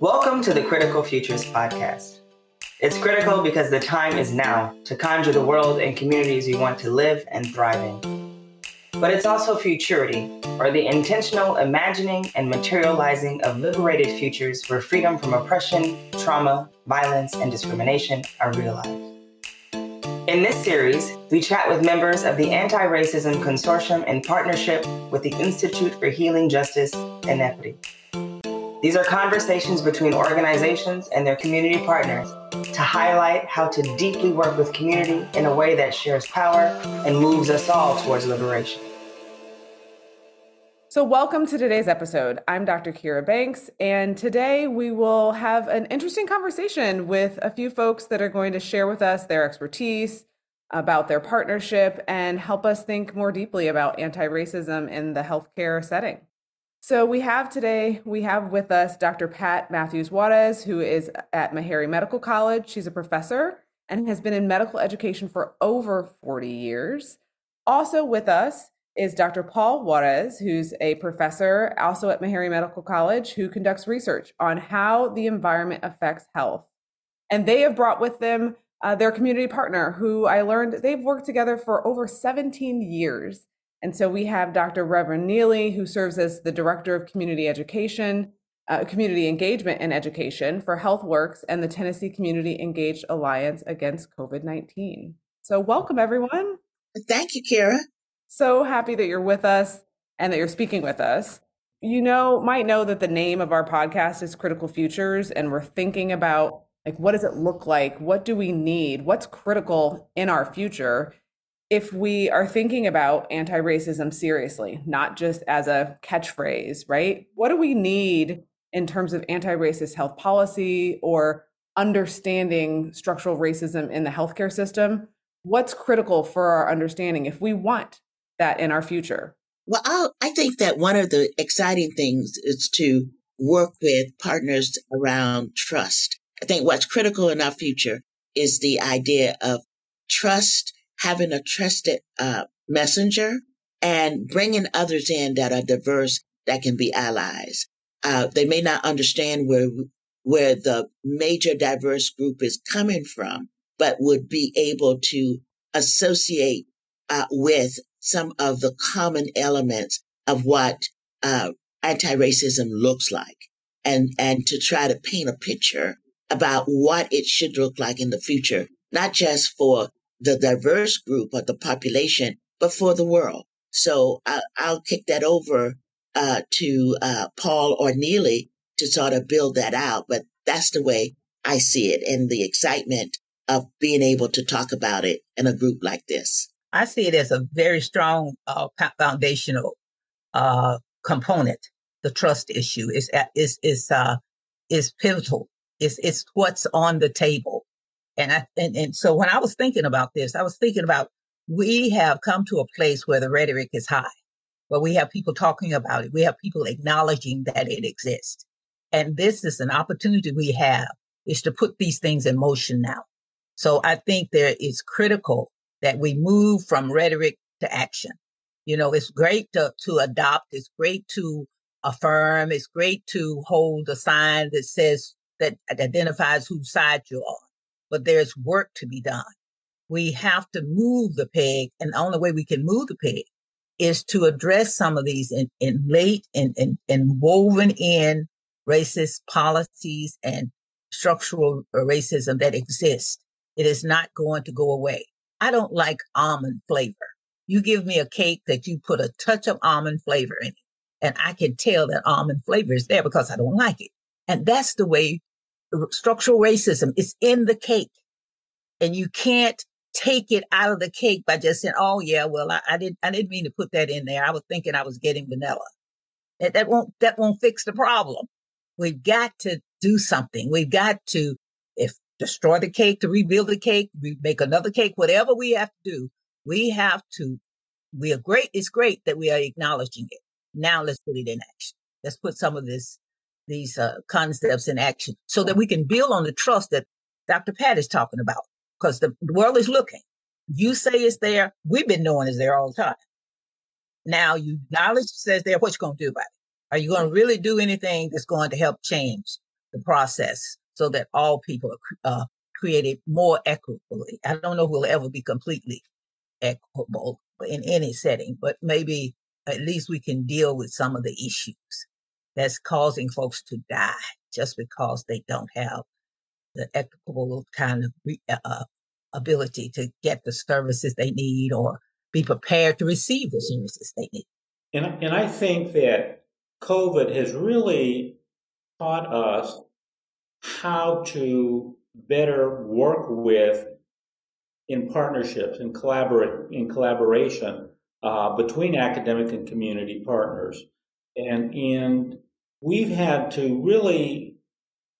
Welcome to the Critical Futures Podcast. It's critical because the time is now to conjure the world and communities we want to live and thrive in. But it's also futurity, or the intentional imagining and materializing of liberated futures where freedom from oppression, trauma, violence, and discrimination are realized. In this series, we chat with members of the Anti Racism Consortium in partnership with the Institute for Healing Justice and Equity. These are conversations between organizations and their community partners to highlight how to deeply work with community in a way that shares power and moves us all towards liberation. So, welcome to today's episode. I'm Dr. Kira Banks, and today we will have an interesting conversation with a few folks that are going to share with us their expertise about their partnership and help us think more deeply about anti racism in the healthcare setting. So we have today, we have with us Dr. Pat Matthews Juarez, who is at Meharry Medical College. She's a professor and has been in medical education for over 40 years. Also with us is Dr. Paul Juarez, who's a professor also at Meharry Medical College, who conducts research on how the environment affects health. And they have brought with them uh, their community partner, who I learned they've worked together for over 17 years. And so we have Dr. Reverend Neely, who serves as the Director of Community Education, uh, Community Engagement and Education for HealthWorks and the Tennessee Community Engaged Alliance Against COVID 19. So, welcome everyone. Thank you, Kara. So happy that you're with us and that you're speaking with us. You know, might know that the name of our podcast is Critical Futures, and we're thinking about like what does it look like? What do we need? What's critical in our future? If we are thinking about anti racism seriously, not just as a catchphrase, right? What do we need in terms of anti racist health policy or understanding structural racism in the healthcare system? What's critical for our understanding if we want that in our future? Well, I'll, i think that one of the exciting things is to work with partners around trust. I think what's critical in our future is the idea of trust having a trusted uh, messenger and bringing others in that are diverse that can be allies. Uh, they may not understand where where the major diverse group is coming from, but would be able to associate uh, with some of the common elements of what uh, anti-racism looks like, and and to try to paint a picture about what it should look like in the future, not just for the diverse group of the population, but for the world. So I, will kick that over uh, to uh, Paul or Neely to sort of build that out. But that's the way I see it and the excitement of being able to talk about it in a group like this. I see it as a very strong uh, foundational uh, component. The trust issue is is is uh, is pivotal. It's it's what's on the table. And I and, and so when I was thinking about this, I was thinking about we have come to a place where the rhetoric is high, where we have people talking about it. We have people acknowledging that it exists. And this is an opportunity we have is to put these things in motion now. So I think there is critical that we move from rhetoric to action. You know, it's great to, to adopt. It's great to affirm. It's great to hold a sign that says that identifies whose side you're on but there's work to be done. We have to move the peg, and the only way we can move the peg is to address some of these in, late and, woven in racist policies and structural racism that exist. It is not going to go away. I don't like almond flavor. You give me a cake that you put a touch of almond flavor in it, and I can tell that almond flavor is there because I don't like it. And that's the way structural racism is in the cake. And you can't take it out of the cake by just saying, oh yeah, well, I, I didn't, I didn't mean to put that in there. I was thinking I was getting vanilla. That, that won't, that won't fix the problem. We've got to do something. We've got to, if destroy the cake to rebuild the cake, we make another cake, whatever we have to do, we have to, we are great. It's great that we are acknowledging it. Now let's put it in action. Let's put some of this these uh, concepts in action so that we can build on the trust that Dr. Pat is talking about because the world is looking. You say it's there. We've been knowing it's there all the time. Now you knowledge says there. What you going to do about it? Are you going to really do anything that's going to help change the process so that all people are uh, created more equitably. I don't know if we'll ever be completely equitable in any setting, but maybe at least we can deal with some of the issues that's causing folks to die just because they don't have the equitable kind of uh, uh, ability to get the services they need or be prepared to receive the services they need. And, and I think that COVID has really taught us how to better work with in partnerships and collaborate in collaboration uh, between academic and community partners and and we've had to really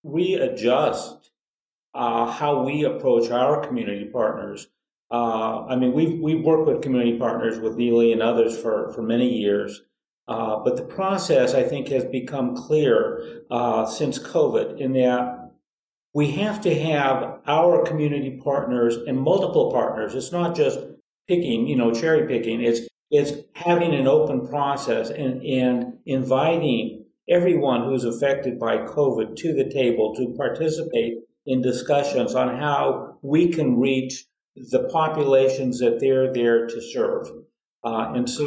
readjust uh, how we approach our community partners uh, I mean we've we've worked with community partners with Neely and others for for many years uh, but the process I think has become clear uh, since COVID in that we have to have our community partners and multiple partners. It's not just picking, you know, cherry picking. It's it's having an open process and, and inviting everyone who's affected by COVID to the table to participate in discussions on how we can reach the populations that they're there to serve. Uh, and so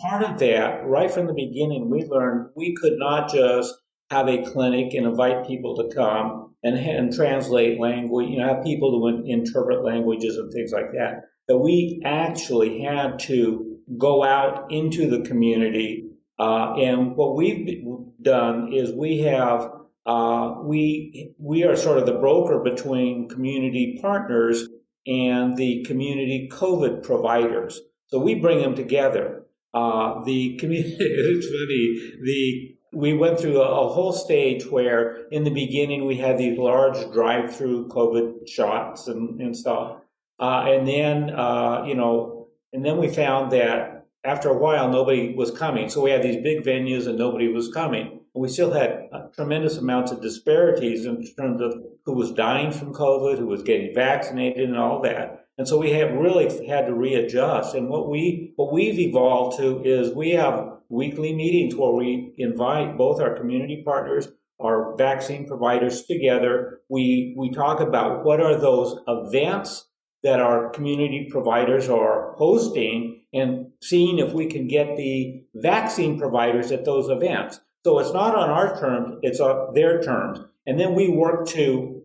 part of that, right from the beginning, we learned we could not just have a clinic and invite people to come and, and translate language, you know, have people to interpret languages and things like that. That we actually had to go out into the community. Uh, and what we've done is we have uh, we we are sort of the broker between community partners and the community COVID providers. So we bring them together. Uh, the community, it's funny, the we went through a, a, whole stage where in the beginning we had these large drive-through COVID shots and, and stuff. Uh, and then, uh, you know, and then we found that after a while nobody was coming. So we had these big venues and nobody was coming. we still had tremendous amounts of disparities in terms of who was dying from COVID, who was getting vaccinated and all that. And so we have really had to readjust. And what we, what we've evolved to is we have weekly meetings where we invite both our community partners, our vaccine providers together. We, we talk about what are those events that our community providers are hosting and seeing if we can get the vaccine providers at those events. So it's not on our terms, it's on their terms. And then we work to,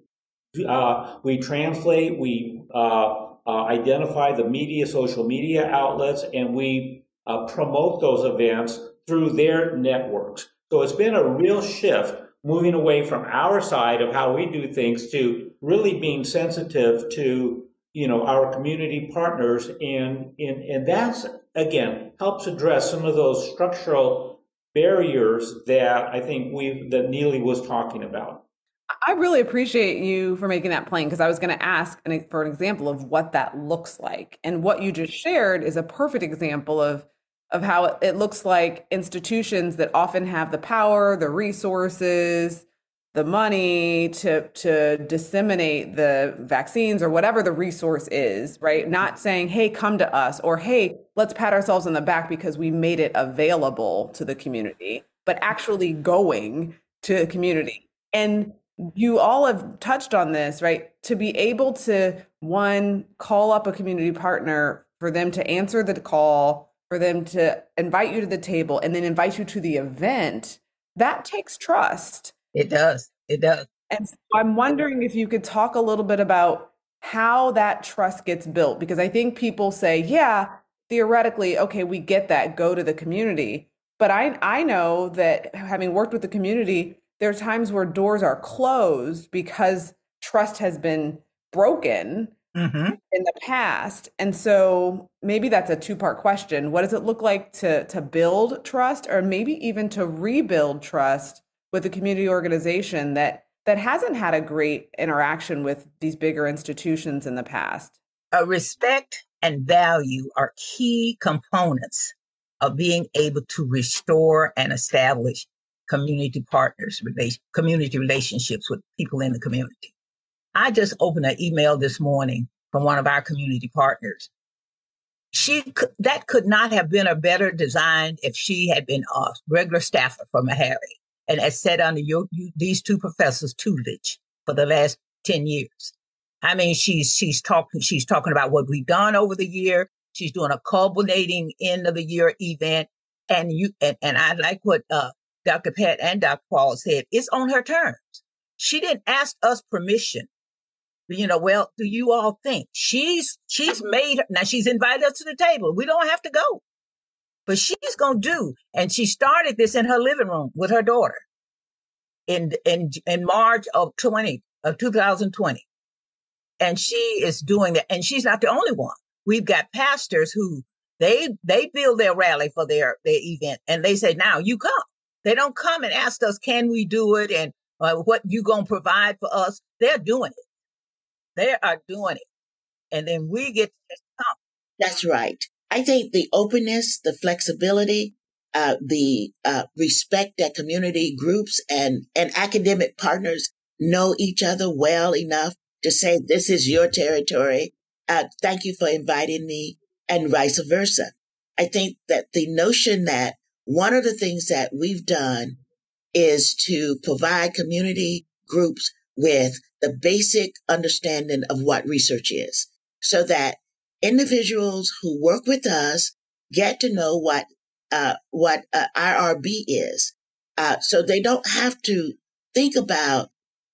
uh, we translate, we uh, uh, identify the media, social media outlets, and we uh, promote those events through their networks. So it's been a real shift moving away from our side of how we do things to really being sensitive to you know our community partners and and, and that's again helps address some of those structural barriers that I think we that Neely was talking about. I really appreciate you for making that plain because I was going to ask for an example of what that looks like. And what you just shared is a perfect example of of how it looks like institutions that often have the power, the resources, the money to to disseminate the vaccines or whatever the resource is, right? Not saying, "Hey, come to us," or "Hey, let's pat ourselves on the back because we made it available to the community," but actually going to the community. And you all have touched on this, right? To be able to one call up a community partner for them to answer the call for them to invite you to the table and then invite you to the event, that takes trust. It does. It does. And so I'm wondering if you could talk a little bit about how that trust gets built because I think people say, yeah, theoretically, okay, we get that, go to the community. But I I know that having worked with the community, there are times where doors are closed because trust has been broken mm-hmm. in the past. And so maybe that's a two part question. What does it look like to, to build trust or maybe even to rebuild trust with a community organization that, that hasn't had a great interaction with these bigger institutions in the past? Respect and value are key components of being able to restore and establish community partners, community relationships with people in the community. I just opened an email this morning from one of our community partners. She that could not have been a better design if she had been a regular staffer for Meharry. And has sat under your, you, these two professors' tutelage for the last 10 years. I mean, she's, she's talking, she's talking about what we've done over the year. She's doing a culminating end of the year event. And you, and, and I like what, uh, Dr. Pat and Dr. Paul said. It's on her terms. She didn't ask us permission. You know, well, do you all think she's, she's made, now she's invited us to the table. We don't have to go but she's going to do. And she started this in her living room with her daughter in, in, in March of 20, of 2020. And she is doing that. And she's not the only one. We've got pastors who they, they build their rally for their, their event and they say, now you come. They don't come and ask us, can we do it? And uh, what you going to provide for us? They're doing it. They are doing it. And then we get to come. That's right. I think the openness, the flexibility, uh, the uh, respect that community groups and, and academic partners know each other well enough to say, this is your territory. Uh, thank you for inviting me and vice versa. I think that the notion that one of the things that we've done is to provide community groups with the basic understanding of what research is so that individuals who work with us get to know what uh, what uh, IRB is, uh, so they don't have to think about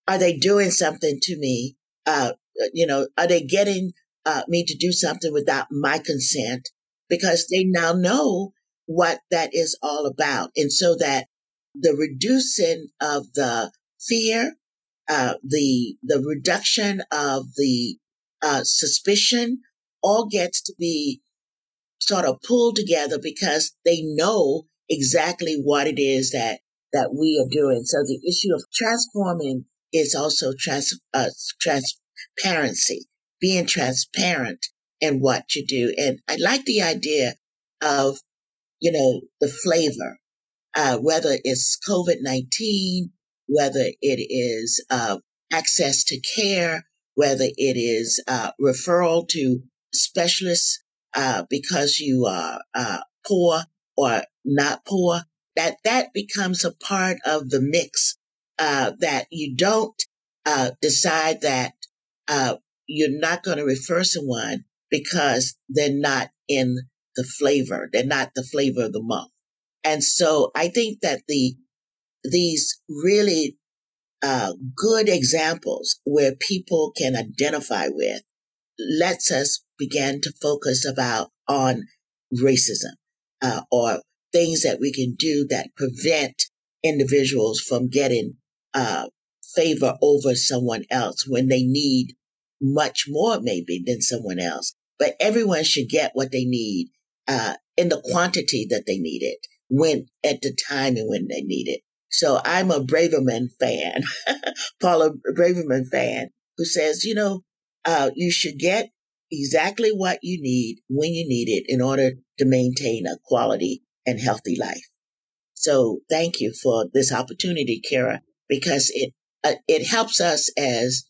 are they doing something to me? Uh, you know, are they getting uh, me to do something without my consent? Because they now know what that is all about, and so that the reducing of the fear, uh, the the reduction of the suspicion all gets to be sort of pulled together because they know exactly what it is that that we are doing. So the issue of transforming is also trans, uh, transparency, being transparent in what you do. And I like the idea of, you know, the flavor, uh, whether it's COVID-19, whether it is, uh, access to care, whether it is, uh, referral to specialists uh, because you are uh, poor or not poor. That that becomes a part of the mix. Uh, that you don't uh, decide that uh, you're not going to refer someone because they're not in the flavor. They're not the flavor of the month. And so I think that the these really uh, good examples where people can identify with lets us begin to focus about on racism uh, or things that we can do that prevent individuals from getting uh, favor over someone else when they need much more maybe than someone else. But everyone should get what they need uh, in the quantity that they need it when at the time and when they need it. So I'm a Braveman fan, Paula Braveman fan, who says, you know, uh, you should get exactly what you need when you need it in order to maintain a quality and healthy life. So thank you for this opportunity, Kara, because it uh, it helps us as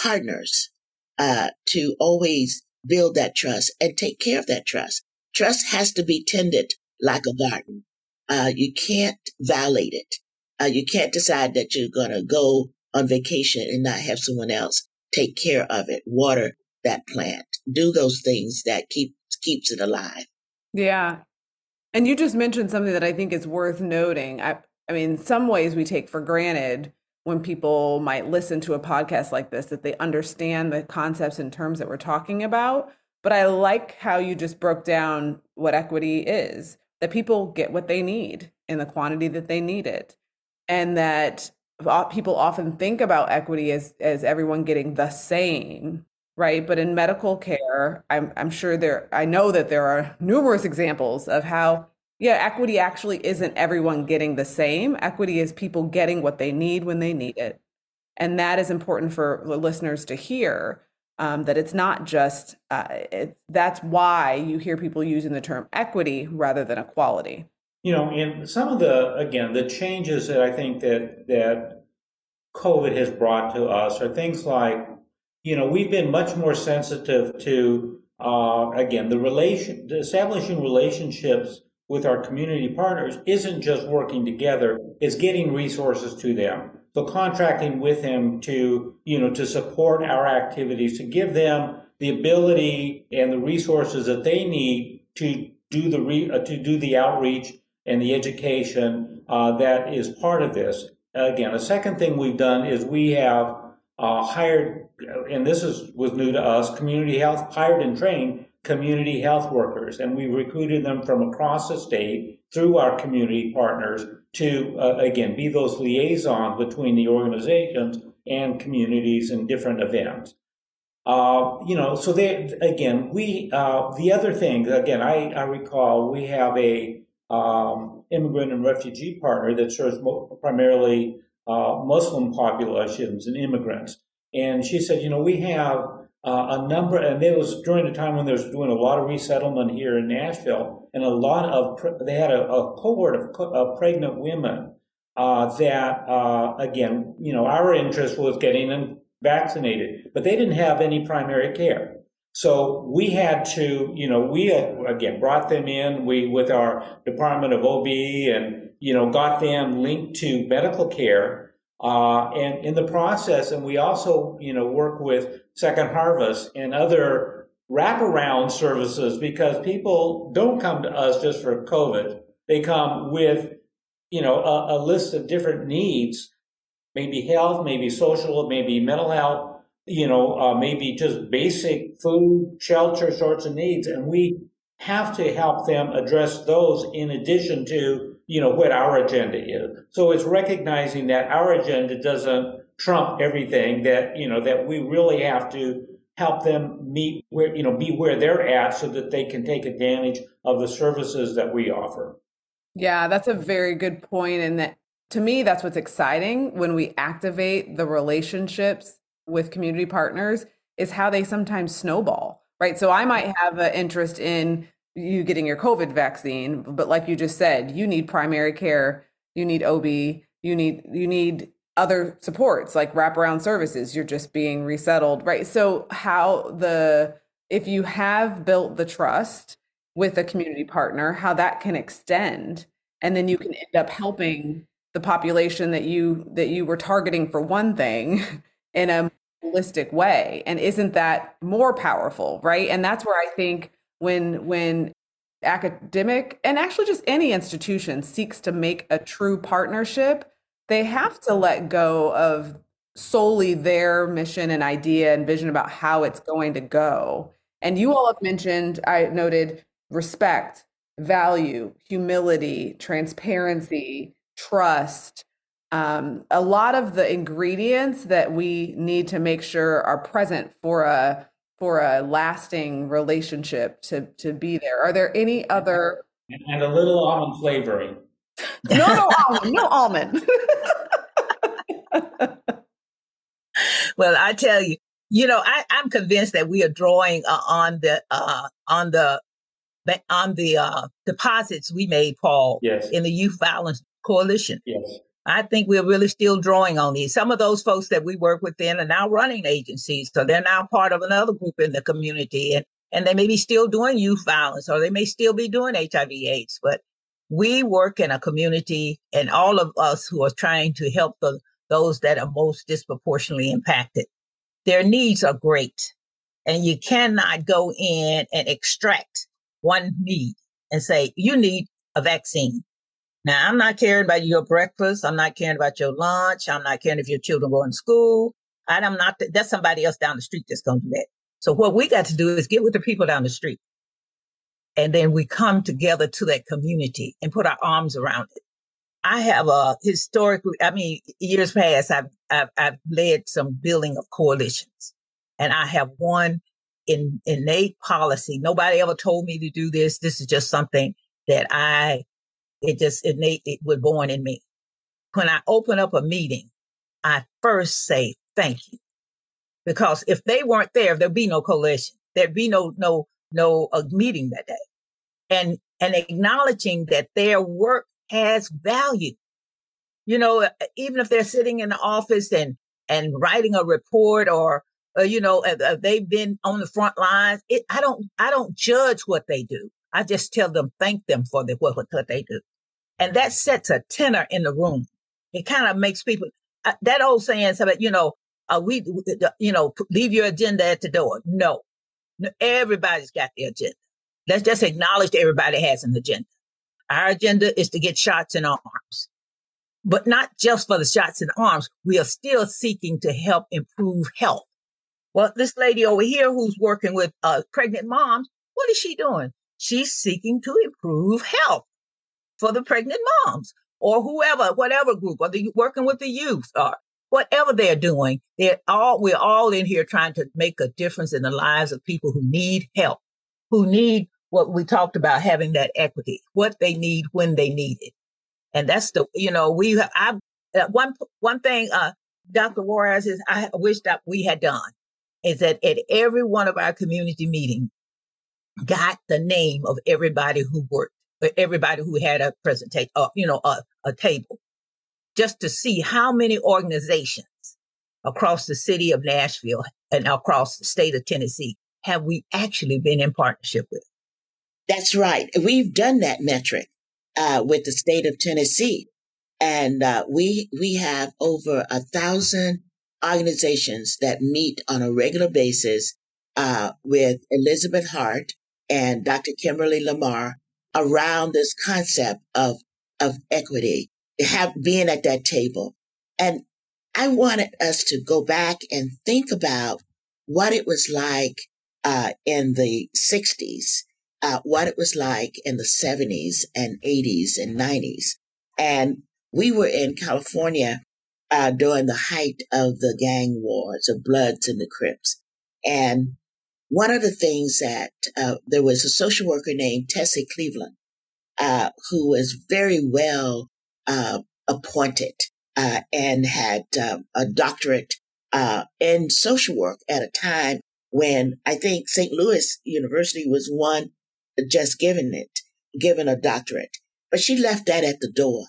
partners uh, to always build that trust and take care of that trust. Trust has to be tended like a garden. Uh, you can't violate it. Uh, you can't decide that you're going to go on vacation and not have someone else take care of it, water that plant, do those things that keep keeps it alive. Yeah. And you just mentioned something that I think is worth noting. I, I mean, some ways we take for granted when people might listen to a podcast like this that they understand the concepts and terms that we're talking about. But I like how you just broke down what equity is that people get what they need in the quantity that they need it. And that uh, people often think about equity as, as everyone getting the same right? But in medical care, I'm, I'm sure there, I know that there are numerous examples of how, yeah, equity actually isn't everyone getting the same. Equity is people getting what they need when they need it. And that is important for the listeners to hear um, that it's not just, uh, it, that's why you hear people using the term equity rather than equality. You know, and some of the, again, the changes that I think that, that COVID has brought to us are things like you know, we've been much more sensitive to, uh, again, the relation, establishing relationships with our community partners isn't just working together, it's getting resources to them. So contracting with them to, you know, to support our activities, to give them the ability and the resources that they need to do the re, uh, to do the outreach and the education uh, that is part of this. Again, a second thing we've done is we have uh, hired, and this is was new to us, community health hired and trained community health workers, and we recruited them from across the state through our community partners to uh, again be those liaisons between the organizations and communities and different events. Uh, you know, so they again, we uh, the other thing again, I, I recall we have a um, immigrant and refugee partner that serves primarily uh, Muslim populations and immigrants, and she said, you know, we have uh, a number, and it was during the time when they was doing a lot of resettlement here in Nashville, and a lot of they had a, a cohort of, of pregnant women uh, that, uh, again, you know, our interest was getting them vaccinated, but they didn't have any primary care. So we had to, you know, we again brought them in. We with our Department of OB and you know got them linked to medical care, uh, and in the process, and we also, you know, work with Second Harvest and other wraparound services because people don't come to us just for COVID. They come with, you know, a, a list of different needs maybe health, maybe social, maybe mental health, you know, uh, maybe just basic food, shelter sorts of needs. And we have to help them address those in addition to, you know, what our agenda is. So it's recognizing that our agenda doesn't trump everything that, you know, that we really have to help them meet where, you know, be where they're at so that they can take advantage of the services that we offer. Yeah, that's a very good point. And that to me, that's what's exciting when we activate the relationships with community partners is how they sometimes snowball, right? So I might have an interest in you getting your COVID vaccine, but like you just said, you need primary care, you need OB, you need you need other supports like wraparound services. You're just being resettled, right? So how the if you have built the trust with a community partner, how that can extend, and then you can end up helping the population that you that you were targeting for one thing in a holistic way and isn't that more powerful right and that's where i think when when academic and actually just any institution seeks to make a true partnership they have to let go of solely their mission and idea and vision about how it's going to go. And you all have mentioned i noted respect value humility transparency trust, um, a lot of the ingredients that we need to make sure are present for a for a lasting relationship to to be there. Are there any other and a little almond flavoring? no, no almond, no almond. well, I tell you, you know, I, am convinced that we are drawing uh, on the uh, on the on the uh, deposits we made, Paul, yes. in the youth violence coalition. Yes. I think we're really still drawing on these. Some of those folks that we work with then are now running agencies. So they're now part of another group in the community and, and they may be still doing youth violence or they may still be doing HIV AIDS. But we work in a community and all of us who are trying to help the, those that are most disproportionately impacted. Their needs are great and you cannot go in and extract one need and say, you need a vaccine. Now, I'm not caring about your breakfast. I'm not caring about your lunch. I'm not caring if your children go in school. I'm not, that's somebody else down the street that's going to do that. So what we got to do is get with the people down the street. And then we come together to that community and put our arms around it. I have a historically, I mean, years past, I've, I've, I've led some building of coalitions and I have one in innate policy. Nobody ever told me to do this. This is just something that I it just innate, it was born in me. When I open up a meeting, I first say thank you. Because if they weren't there, there'd be no coalition. There'd be no, no, no uh, meeting that day. And, and acknowledging that their work has value. You know, even if they're sitting in the office and, and writing a report or, uh, you know, uh, uh they've been on the front lines. It, I don't, I don't judge what they do. I just tell them, thank them for the, what, what they do. And that sets a tenor in the room. It kind of makes people, uh, that old saying, about, you know, uh, we, you know, leave your agenda at the door. No, no everybody's got the agenda. Let's just acknowledge that everybody has an agenda. Our agenda is to get shots in arms, but not just for the shots in arms. We are still seeking to help improve health. Well, this lady over here who's working with uh, pregnant moms, what is she doing? She's seeking to improve health for the pregnant moms or whoever, whatever group, or they working with the youth or whatever they're doing. They're all, we're all in here trying to make a difference in the lives of people who need help, who need what we talked about having that equity, what they need when they need it. And that's the, you know, we, have, I, uh, one, one thing, uh, Dr. Juarez is, I wish that we had done is that at every one of our community meetings, got the name of everybody who worked, everybody who had a presentation, uh, you know, a, a table, just to see how many organizations across the city of Nashville and across the state of Tennessee have we actually been in partnership with. That's right. We've done that metric uh, with the state of Tennessee, and uh, we we have over a thousand organizations that meet on a regular basis uh, with Elizabeth Hart and Dr. Kimberly Lamar around this concept of of equity, have being at that table, and I wanted us to go back and think about what it was like uh, in the '60s uh, what it was like in the 70s and 80s and 90s. And we were in California uh, during the height of the gang wars of Bloods and the Crips. And one of the things that uh, there was a social worker named Tessie Cleveland, uh, who was very well uh, appointed uh, and had um, a doctorate in social work at a time when I think St. Louis University was one just given it, given a doctorate. But she left that at the door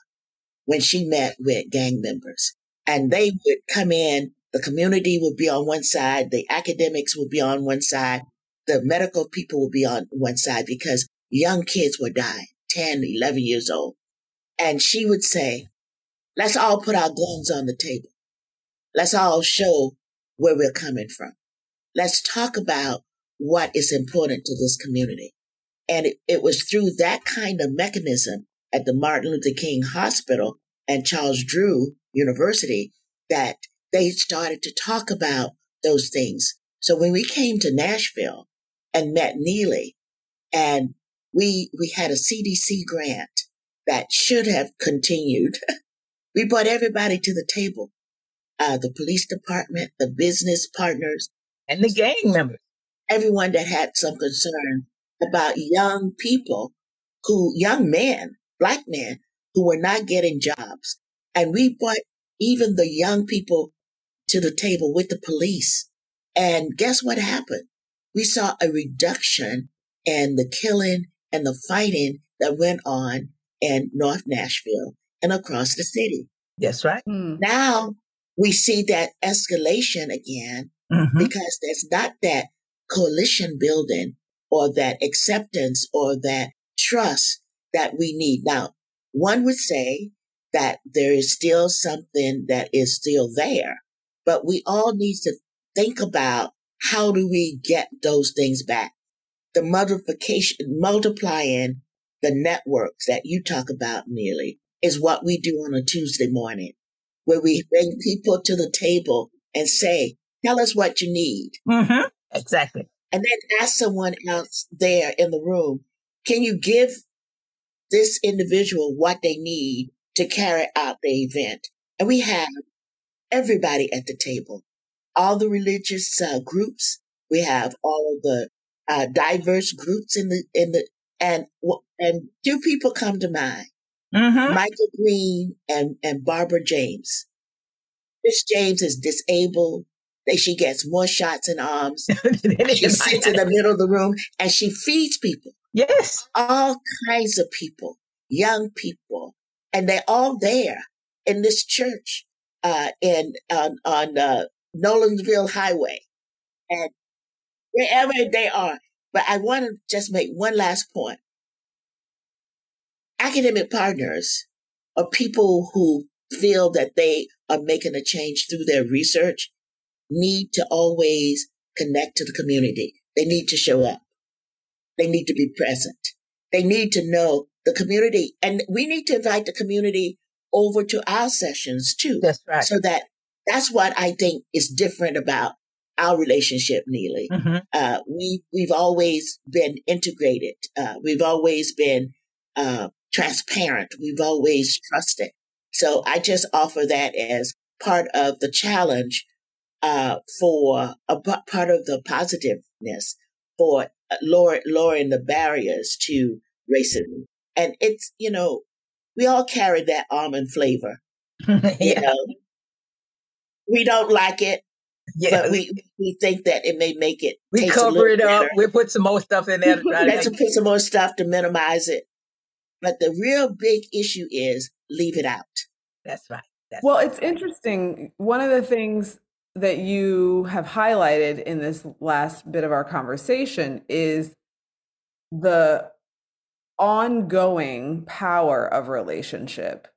when she met with gang members. And they would come in, the community would be on one side, the academics would be on one side, the medical people would be on one side because young kids were dying, 10, 11 years old. And she would say, let's all put our guns on the table. Let's all show where we're coming from. Let's talk about what is important to this community. And it, it was through that kind of mechanism at the Martin Luther King Hospital and Charles Drew University that they started to talk about those things. So when we came to Nashville and met Neely and we, we had a CDC grant that should have continued. we brought everybody to the table. Uh, the police department, the business partners, and the gang members. Everyone that had some concern about young people who, young men, black men who were not getting jobs. And we brought even the young people to the table with the police. And guess what happened? We saw a reduction in the killing and the fighting that went on in North Nashville and across the city. That's right. Mm. Now we see that escalation again mm-hmm. because there's not that coalition building or that acceptance or that trust that we need. Now, one would say that there is still something that is still there, but we all need to think about how do we get those things back? The multiplication, multiplying the networks that you talk about, Neely, is what we do on a Tuesday morning, where we bring people to the table and say, tell us what you need. Mm-hmm. Exactly and then ask someone else there in the room, can you give this individual what they need to carry out the event? And we have everybody at the table, all the religious uh, groups. We have all of the uh, diverse groups in the in the and and two people come to mind: mm-hmm. Michael Green and and Barbara James. Miss James is disabled they she gets more shots in arms. she sits in the middle of the room and she feeds people. Yes. All kinds of people, young people, and they're all there in this church, uh, in, on, on, uh, Nolensville Highway and wherever they are. But I want to just make one last point. academic partners or people who feel that they are making a change through their research need to always connect to the community. They need to show up. They need to be present. They need to know the community and we need to invite the community over to our sessions too. That's right. So that that's what I think is different about our relationship, Neely. Mm-hmm. Uh, we we've always been integrated. Uh, we've always been uh, transparent. We've always trusted. So I just offer that as part of the challenge uh, for a part of the positiveness for uh, lower, lowering the barriers to racism. And it's you know we all carry that almond flavor. yeah. You know, we don't like it. Yeah, but we we think that it may make it. We cover it up. We put some more stuff in there. Let's put some more stuff to minimize it. But the real big issue is leave it out. That's right. That's well, right. it's interesting. One of the things that you have highlighted in this last bit of our conversation is the ongoing power of relationship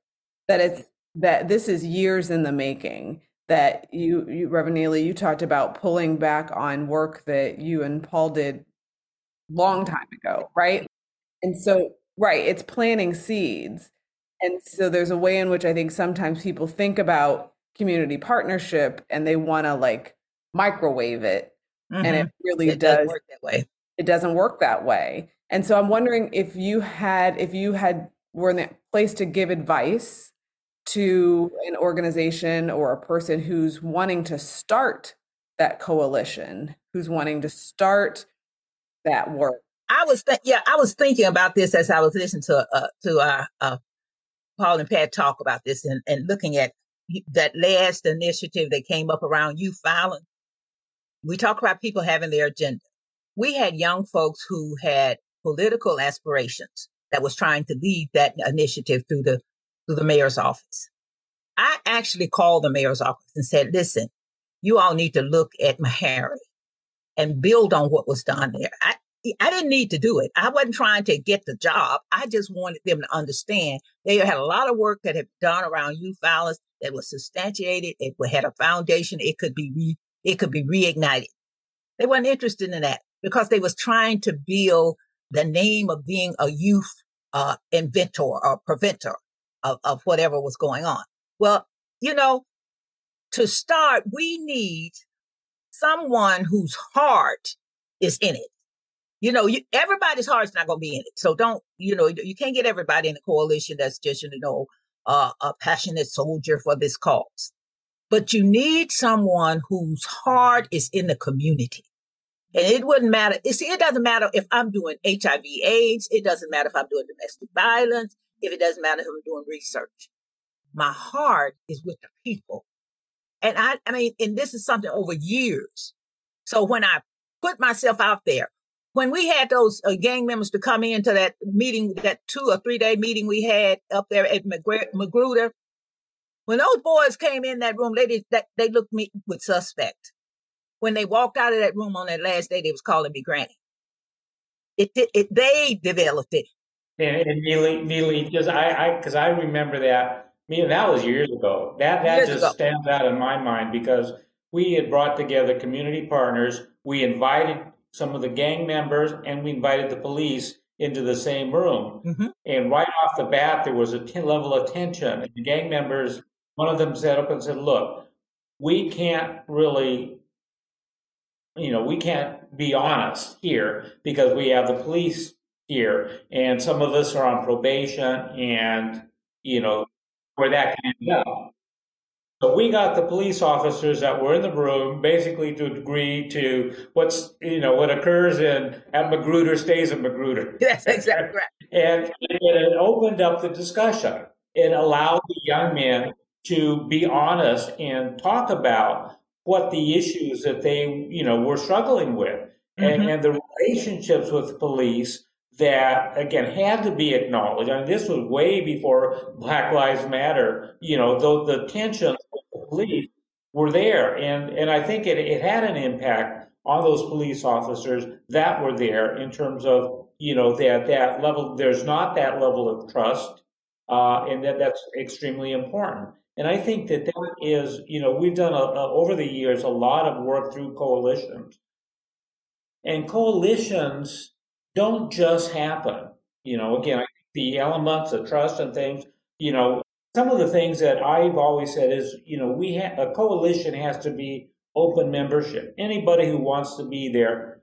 that it's that this is years in the making that you, you Reverend Neely, you talked about pulling back on work that you and Paul did long time ago, right? And so, right, it's planting seeds. And so there's a way in which I think sometimes people think about community partnership and they want to like microwave it. Mm-hmm. And it mm-hmm. really it does work that way. It doesn't work that way. And so I'm wondering if you had, if you had, were in that place to give advice to an organization or a person who's wanting to start that coalition, who's wanting to start that work? I was, th- yeah, I was thinking about this as I was listening to uh, to uh, uh, Paul and Pat talk about this and, and looking at that last initiative that came up around youth violence. We talk about people having their agenda. We had young folks who had political aspirations that was trying to lead that initiative through the to the mayor's office. I actually called the mayor's office and said, listen, you all need to look at Meharry and build on what was done there. I, I didn't need to do it. I wasn't trying to get the job. I just wanted them to understand they had a lot of work that had done around youth violence that was substantiated. It had a foundation. It could be re, it could be reignited. They weren't interested in that because they was trying to build the name of being a youth uh, inventor or preventer of, of whatever was going on. Well, you know, to start, we need someone whose heart is in it. You know, you, everybody's heart's not going to be in it. So don't, you know, you can't get everybody in the coalition that's just, you know, uh, a passionate soldier for this cause. But you need someone whose heart is in the community. And it wouldn't matter. You See, it doesn't matter if I'm doing HIV AIDS. It doesn't matter if I'm doing domestic violence if it doesn't matter if I'm doing research. My heart is with the people. And I, I mean, and this is something over years. So when I put myself out there, when we had those uh, gang members to come into that meeting, that two or three day meeting we had up there at Magruder, when those boys came in that room, they did, that, they looked me with suspect. When they walked out of that room on that last day, they was calling me granny. It, it, it they developed it. And, and Neely, Neely, because I, because I, I, remember that. I mean, that was years ago. That that years just ago. stands out in my mind because we had brought together community partners. We invited some of the gang members, and we invited the police into the same room. Mm-hmm. And right off the bat, there was a t- level of tension. And the gang members, one of them said up and said, "Look, we can't really." You know, we can't be honest here because we have the police here, and some of us are on probation, and you know where that can end up. So we got the police officers that were in the room basically to agree to what's you know what occurs in at Magruder stays at Magruder. Yes, exactly right. And it opened up the discussion. It allowed the young men to be honest and talk about what the issues that they you know were struggling with, mm-hmm. and, and the relationships with police that again had to be acknowledged. I mean, this was way before Black Lives Matter. You know, though the tensions with the police were there, and and I think it, it had an impact on those police officers that were there in terms of you know, that that level, there's not that level of trust, uh, and that that's extremely important. And I think that that is, you know, we've done a, a, over the years a lot of work through coalitions, and coalitions don't just happen. You know, again, the elements of trust and things. You know, some of the things that I've always said is, you know, we ha- a coalition has to be open membership. Anybody who wants to be there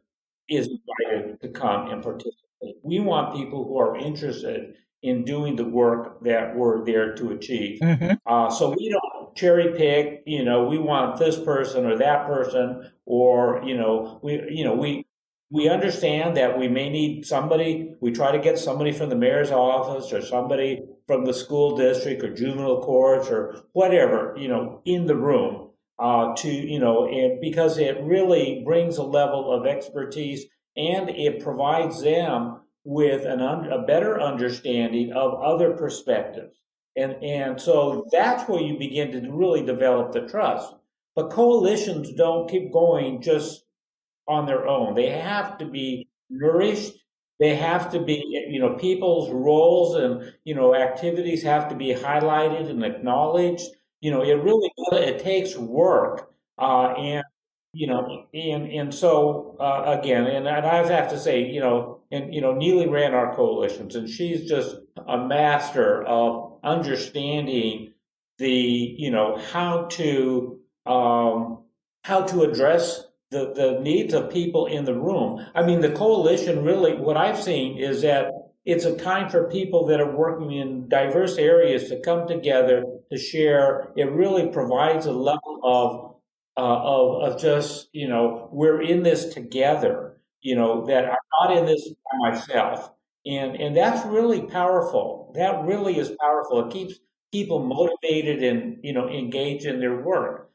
is invited to come and participate. We want people who are interested in doing the work that we're there to achieve. Mm-hmm. Uh, so we don't cherry pick. You know, we want this person or that person, or you know, we you know we we understand that we may need somebody. We try to get somebody from the mayor's office or somebody from the school district or juvenile courts or whatever, you know, in the room uh, to, you know, and because it really brings a level of expertise and it provides them with an un- a better understanding of other perspectives. And, and so that's where you begin to really develop the trust. But coalitions don't keep going just on their own. They have to be nourished. They have to be, you know, people's roles and, you know, activities have to be highlighted and acknowledged. You know, it really, it takes work. Uh, and, you know, and, and so, uh, again, and, and I have to say, you know, and, you know, Neely ran our coalitions and she's just a master of understanding the, you know, how to, um, how to address the, the needs of people in the room. I mean, the coalition really, what I've seen is that it's a time for people that are working in diverse areas to come together to share. It really provides a level of uh, of of just you know we're in this together. You know that I'm not in this by myself, and and that's really powerful. That really is powerful. It keeps people motivated and you know engaged in their work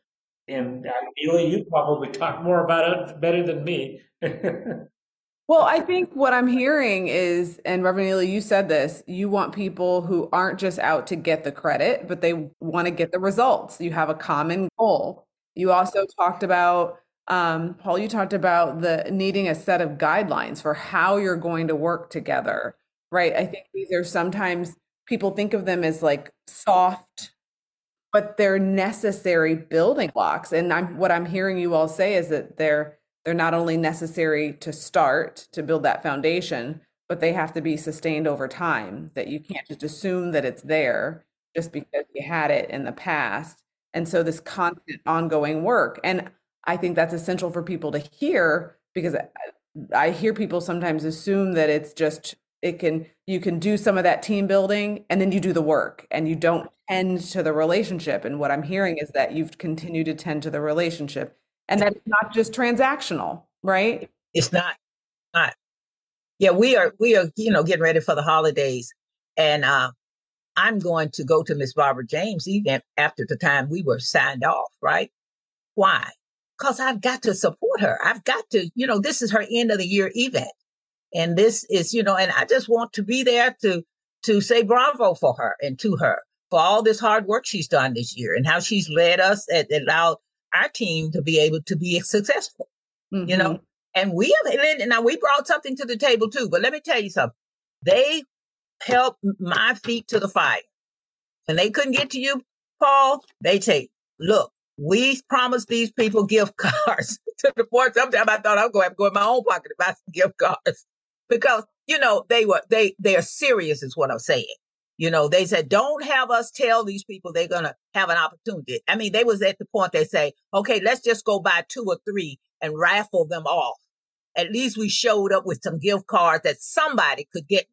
and uh, ideally you probably talk more about it better than me. well, I think what I'm hearing is, and Reverend Neely, you said this, you want people who aren't just out to get the credit, but they want to get the results. You have a common goal. You also talked about, um, Paul, you talked about the needing a set of guidelines for how you're going to work together, right? I think these are sometimes people think of them as like soft but they're necessary building blocks. And I'm what I'm hearing you all say is that they're they're not only necessary to start to build that foundation, but they have to be sustained over time. That you can't just assume that it's there just because you had it in the past. And so this constant ongoing work. And I think that's essential for people to hear because I hear people sometimes assume that it's just it can you can do some of that team building and then you do the work and you don't tend to the relationship. And what i'm hearing is that you've continued to tend to the relationship and that's not just transactional right? It's not not yeah we are we are you know getting ready for the holidays and uh i'm going to go to miss barbara james even after the time we were signed off right? Why because i've got to support her i've got to you know this is her end of the year event and this is, you know, and I just want to be there to, to say bravo for her and to her for all this hard work she's done this year and how she's led us and allowed our team to be able to be successful, mm-hmm. you know. Mm-hmm. And we have, and now we brought something to the table too, but let me tell you something. They helped my feet to the fire. And they couldn't get to you, Paul, they say, look, we promised these people gift cards to the point sometimes I thought I was going to to go in my own pocket to buy some gift cards because you know they were they they are serious is what i'm saying. You know they said don't have us tell these people they're gonna have an opportunity. I mean they was at the point they say okay let's just go buy two or three and raffle them off. At least we showed up with some gift cards that somebody could get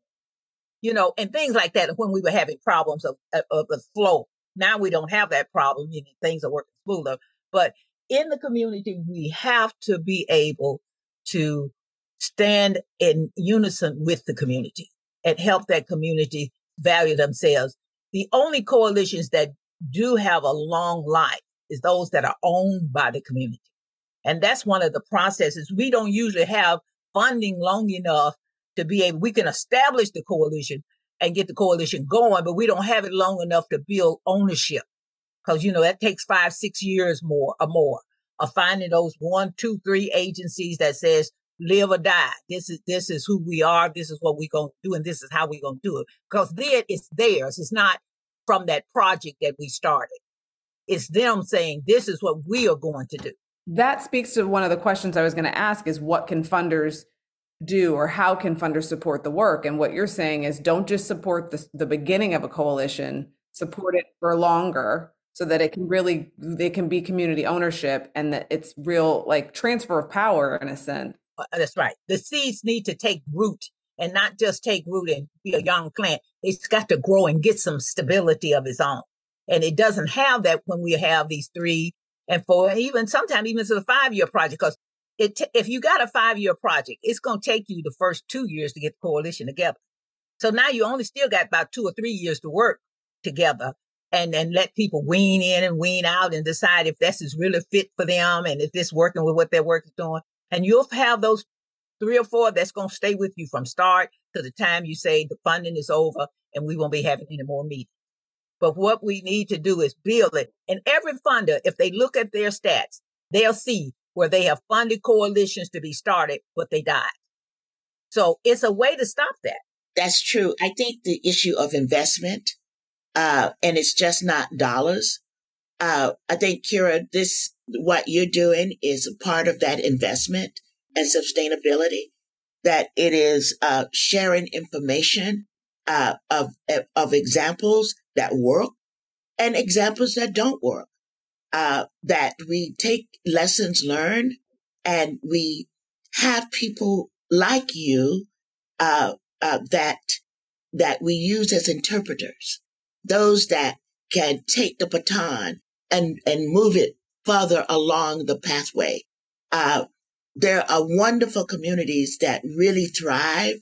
you know and things like that when we were having problems of, of the flow now we don't have that problem you know, things are working smoother but in the community we have to be able to stand in unison with the community and help that community value themselves. The only coalitions that do have a long life is those that are owned by the community. And that's one of the processes. We don't usually have funding long enough to be able, we can establish the coalition and get the coalition going, but we don't have it long enough to build ownership. Cause, you know, that takes five, six years more or more of finding those one, two, three agencies that says, live or die. This is this is who we are. This is what we're gonna do, and this is how we're gonna do it. Because then it's theirs. It's not from that project that we started. It's them saying this is what we are going to do. That speaks to one of the questions I was going to ask: is what can funders do, or how can funders support the work? And what you're saying is, don't just support the the beginning of a coalition. Support it for longer so that it can really they can be community ownership and that it's real like transfer of power in a sense uh, that's right the seeds need to take root and not just take root and be a young plant it's got to grow and get some stability of its own and it doesn't have that when we have these three and four even sometimes even to a five year project because it t- if you got a five year project it's going to take you the first two years to get the coalition together so now you only still got about two or three years to work together and then let people wean in and wean out and decide if this is really fit for them and if this working with what their work is doing. And you'll have those three or four that's going to stay with you from start to the time you say the funding is over and we won't be having any more meetings. But what we need to do is build it. And every funder, if they look at their stats, they'll see where they have funded coalitions to be started, but they died. So it's a way to stop that. That's true. I think the issue of investment uh, and it's just not dollars. Uh, I think, Kira, this, what you're doing is a part of that investment and sustainability, that it is, uh, sharing information, uh, of, of examples that work and examples that don't work. Uh, that we take lessons learned and we have people like you, uh, uh, that, that we use as interpreters those that can take the baton and, and move it further along the pathway. Uh, there are wonderful communities that really thrive,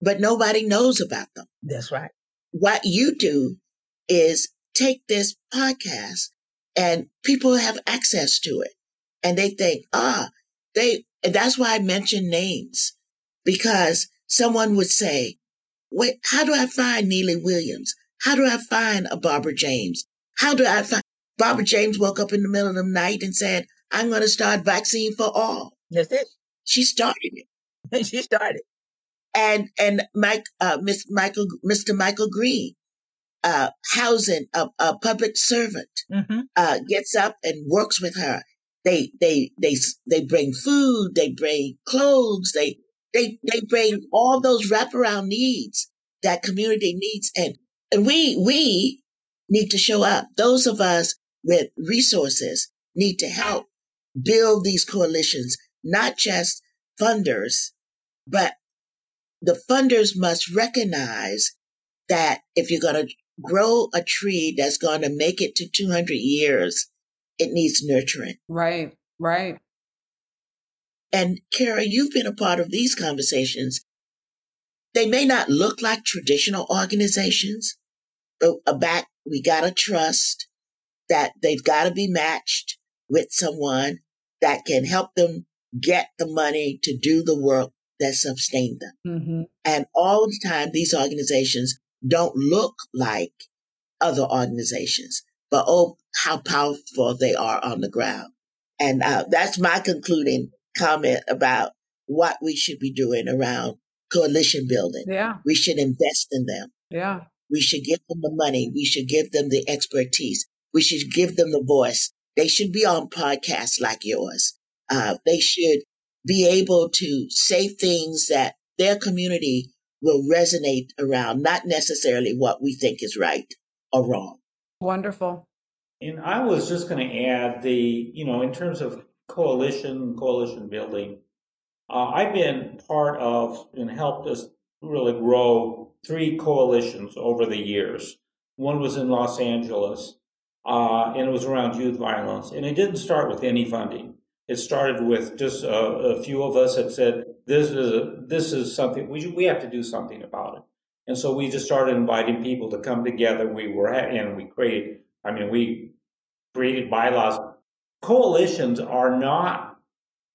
but nobody knows about them. That's right. What you do is take this podcast and people have access to it and they think, ah, they, and that's why I mention names because someone would say, wait, how do I find Neely Williams? How do I find a Barbara James? How do I find Barbara James woke up in the middle of the night and said, I'm going to start vaccine for all. That's it. She started it. she started. And, and Mike, uh, Miss Michael, Mr. Michael Green, uh, housing a, a public servant, mm-hmm. uh, gets up and works with her. They, they, they, they bring food, they bring clothes, they, they, they bring all those wraparound needs that community needs. And and we, we need to show up. Those of us with resources need to help build these coalitions, not just funders, but the funders must recognize that if you're going to grow a tree that's going to make it to 200 years, it needs nurturing. Right, right. And Kara, you've been a part of these conversations. They may not look like traditional organizations, a back, we got to trust that they've got to be matched with someone that can help them get the money to do the work that sustained them. Mm-hmm. And all the time, these organizations don't look like other organizations, but oh, how powerful they are on the ground. And uh, that's my concluding comment about what we should be doing around coalition building. Yeah. We should invest in them. Yeah. We should give them the money. We should give them the expertise. We should give them the voice. They should be on podcasts like yours. Uh, they should be able to say things that their community will resonate around, not necessarily what we think is right or wrong. Wonderful. And I was just going to add the, you know, in terms of coalition, coalition building, uh, I've been part of and helped us really grow three coalitions over the years. One was in Los Angeles, uh, and it was around youth violence. And it didn't start with any funding. It started with just a, a few of us that said, "This is a, this is something we we have to do something about it." And so we just started inviting people to come together. We were and we created. I mean, we created bylaws. Coalitions are not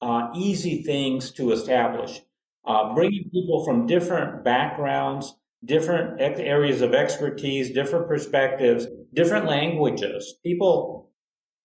uh, easy things to establish uh, bringing people from different backgrounds, different areas of expertise, different perspectives, different languages. People,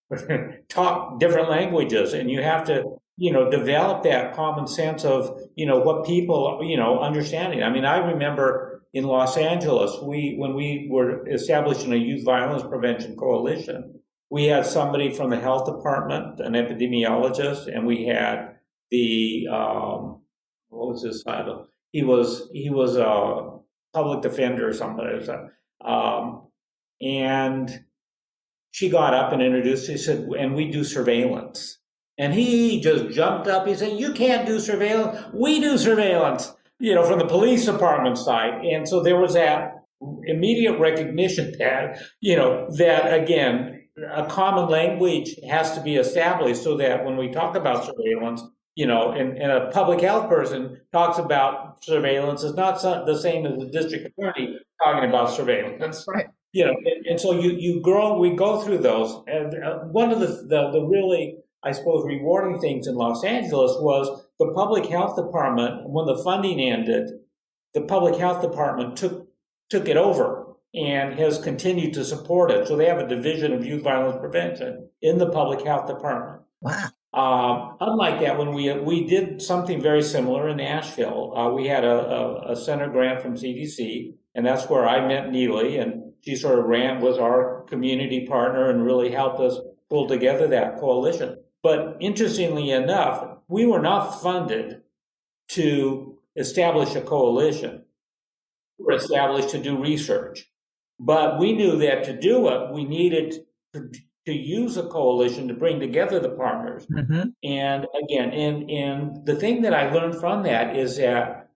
talk different languages and you have to you know develop that common sense of you know what people you know understanding i mean i remember in los angeles we when we were establishing a youth violence prevention coalition we had somebody from the health department an epidemiologist and we had the um, what was his title he was he was a public defender or something um, and she got up and introduced, he said, and we do surveillance. And he just jumped up. He said, You can't do surveillance. We do surveillance, you know, from the police department side. And so there was that immediate recognition that, you know, that again, a common language has to be established so that when we talk about surveillance, you know, and, and a public health person talks about surveillance, it's not the same as the district attorney talking about surveillance. That's right you know, and, and, so you you grow. We go through those, and uh, one of the, the the really I suppose rewarding things in Los Angeles was the public health department. When the funding ended, the public health department took took it over and has continued to support it. So they have a division of youth violence prevention in the public health department. Wow. Um, unlike that, when we we did something very similar in Nashville, uh, we had a, a, a, center grant from CDC, and that's where I met Neely, and she sort of ran, was our community partner and really helped us pull together that coalition. But interestingly enough, we were not funded to establish a coalition. We were established to do research. But we knew that to do it, we needed to, to use a coalition to bring together the partners. Mm-hmm. And again, and, and the thing that I learned from that is that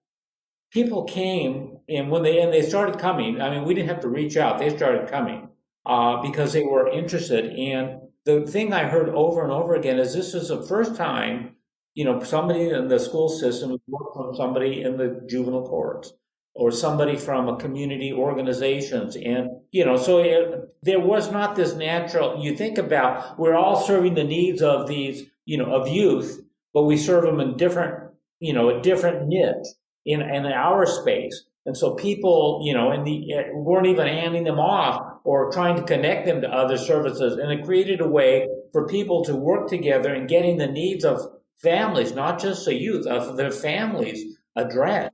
people came and when they and they started coming, I mean, we didn't have to reach out; they started coming uh, because they were interested. And the thing I heard over and over again is this is the first time, you know, somebody in the school system worked from somebody in the juvenile courts or somebody from a community organizations. And you know so it, there was not this natural you think about we're all serving the needs of these you know of youth but we serve them in different you know a different niche in, in our space. And so people, you know, and the eh, weren't even handing them off or trying to connect them to other services. And it created a way for people to work together and getting the needs of families, not just the youth, of their families addressed.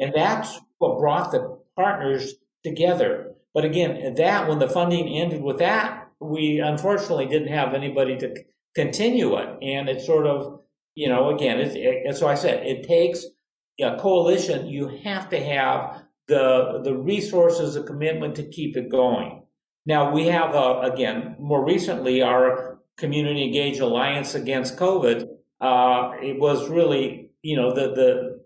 And that's what brought the partners together. But again, that when the funding ended with that, we unfortunately didn't have anybody to continue it. And it's sort of, you know, again, it's, it, so I said, it takes a coalition, you have to have the the resources, the commitment to keep it going. Now we have uh, again more recently our community engaged alliance against COVID. Uh, it was really you know the the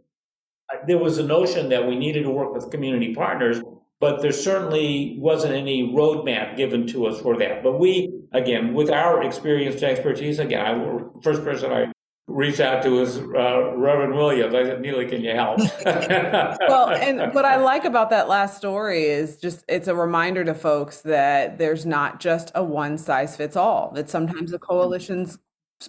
there was a notion that we needed to work with community partners, but there certainly wasn't any roadmap given to us for that. But we, again, with our experience and expertise, again, I, first person I reach out to his uh, Reverend Williams. I said, Neely, can you help? well, and what I like about that last story is just it's a reminder to folks that there's not just a one size fits all, that sometimes the coalitions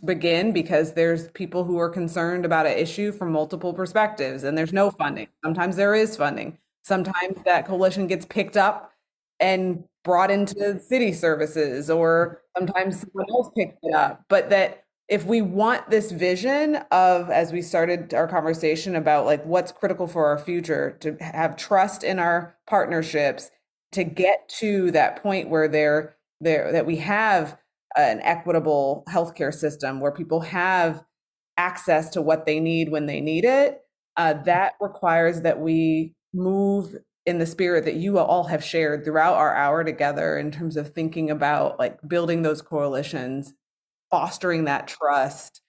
begin because there's people who are concerned about an issue from multiple perspectives and there's no funding. Sometimes there is funding. Sometimes that coalition gets picked up and brought into city services or sometimes someone else picks it up, but that if we want this vision of as we started our conversation about like what's critical for our future to have trust in our partnerships to get to that point where they're there that we have an equitable healthcare system where people have access to what they need when they need it uh, that requires that we move in the spirit that you all have shared throughout our hour together in terms of thinking about like building those coalitions fostering that trust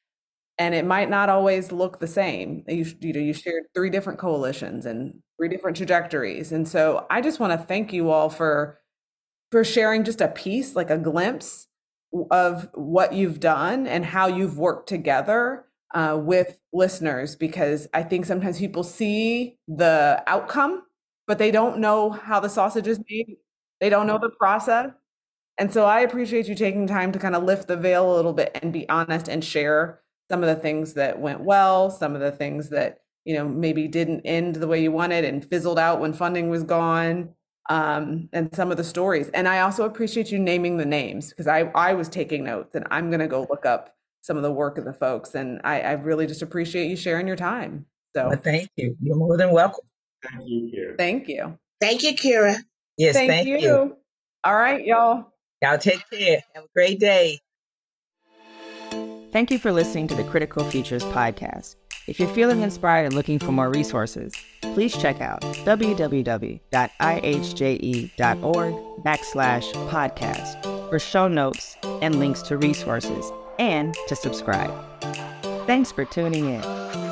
and it might not always look the same. You, you know you shared three different coalitions and three different trajectories and so i just want to thank you all for for sharing just a piece like a glimpse of what you've done and how you've worked together uh, with listeners because i think sometimes people see the outcome but they don't know how the sausage is made. They don't know the process and so I appreciate you taking time to kind of lift the veil a little bit and be honest and share some of the things that went well, some of the things that, you know, maybe didn't end the way you wanted and fizzled out when funding was gone. um, and some of the stories. And I also appreciate you naming the names because I, I was taking notes and I'm going to go look up some of the work of the folks. And I, I really just appreciate you sharing your time. So well, thank you. You're more than welcome. Thank you, Kira. Thank you. Thank you, Kira. Yes, thank, thank, you. you. All right, y'all. Y'all take care. Have a great day. Thank you for listening to the Critical Futures podcast. If you're feeling inspired and looking for more resources, please check out www.ihje.org backslash podcast for show notes and links to resources and to subscribe. Thanks for tuning in.